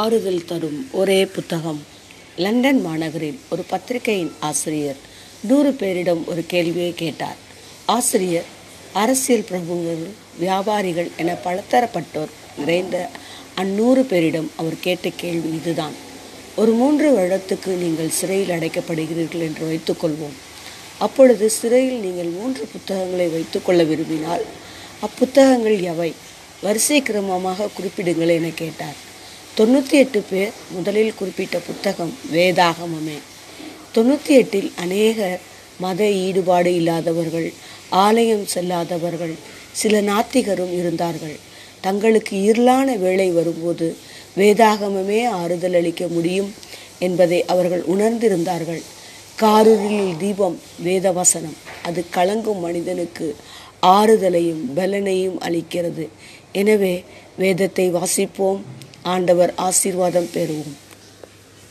ஆறுதல் தரும் ஒரே புத்தகம். லண்டன் மாநகரில் ஒரு பத்திரிகையின் ஆசிரியர் நூறு பேரிடம் ஒரு கேள்வியை கேட்டார். ஆசிரியர் அரசியல் பிரபுங்கள் வியாபாரிகள் என பலதரப்பட்டோர் நிறைந்த அந்நூறு பேரிடம் அவர் கேட்ட கேள்வி இதுதான். ஒரு மூன்று வருடத்துக்கு நீங்கள் சிறையில் அடைக்கப்படுகிறீர்கள் என்று வைத்துக்கொள்வோம். அப்பொழுது சிறையில் நீங்கள் மூன்று புத்தகங்களை வைத்துக்கொள்ள விரும்பினால் அப்புத்தகங்கள் எவை? வரிசை கிரமமாக குறிப்பிடுங்கள் என கேட்டார். தொண்ணூற்றி எட்டு பேர் முதலில் குறிப்பிட்ட புத்தகம் வேதாகமமே. தொண்ணூற்றி எட்டில் அநேகர் மத ஈடுபாடு இல்லாதவர்கள் ஆலயம் செல்லாதவர்கள் சில நாத்திகரும் இருந்தார்கள். தங்களுக்கு இருளான வேலை வரும்போது வேதாகமமே ஆறுதல் அளிக்க முடியும் என்பதை அவர்கள் உணர்ந்திருந்தார்கள். காரூரில் தீபம் வேதவசனம் அது கலங்கும் மனிதனுக்கு ஆறுதலையும் பலனையும் அளிக்கிறது. எனவே வேதத்தை வாசிப்போம். ஆண்டவர் ஆசீர்வாதம் பெறுவோம்.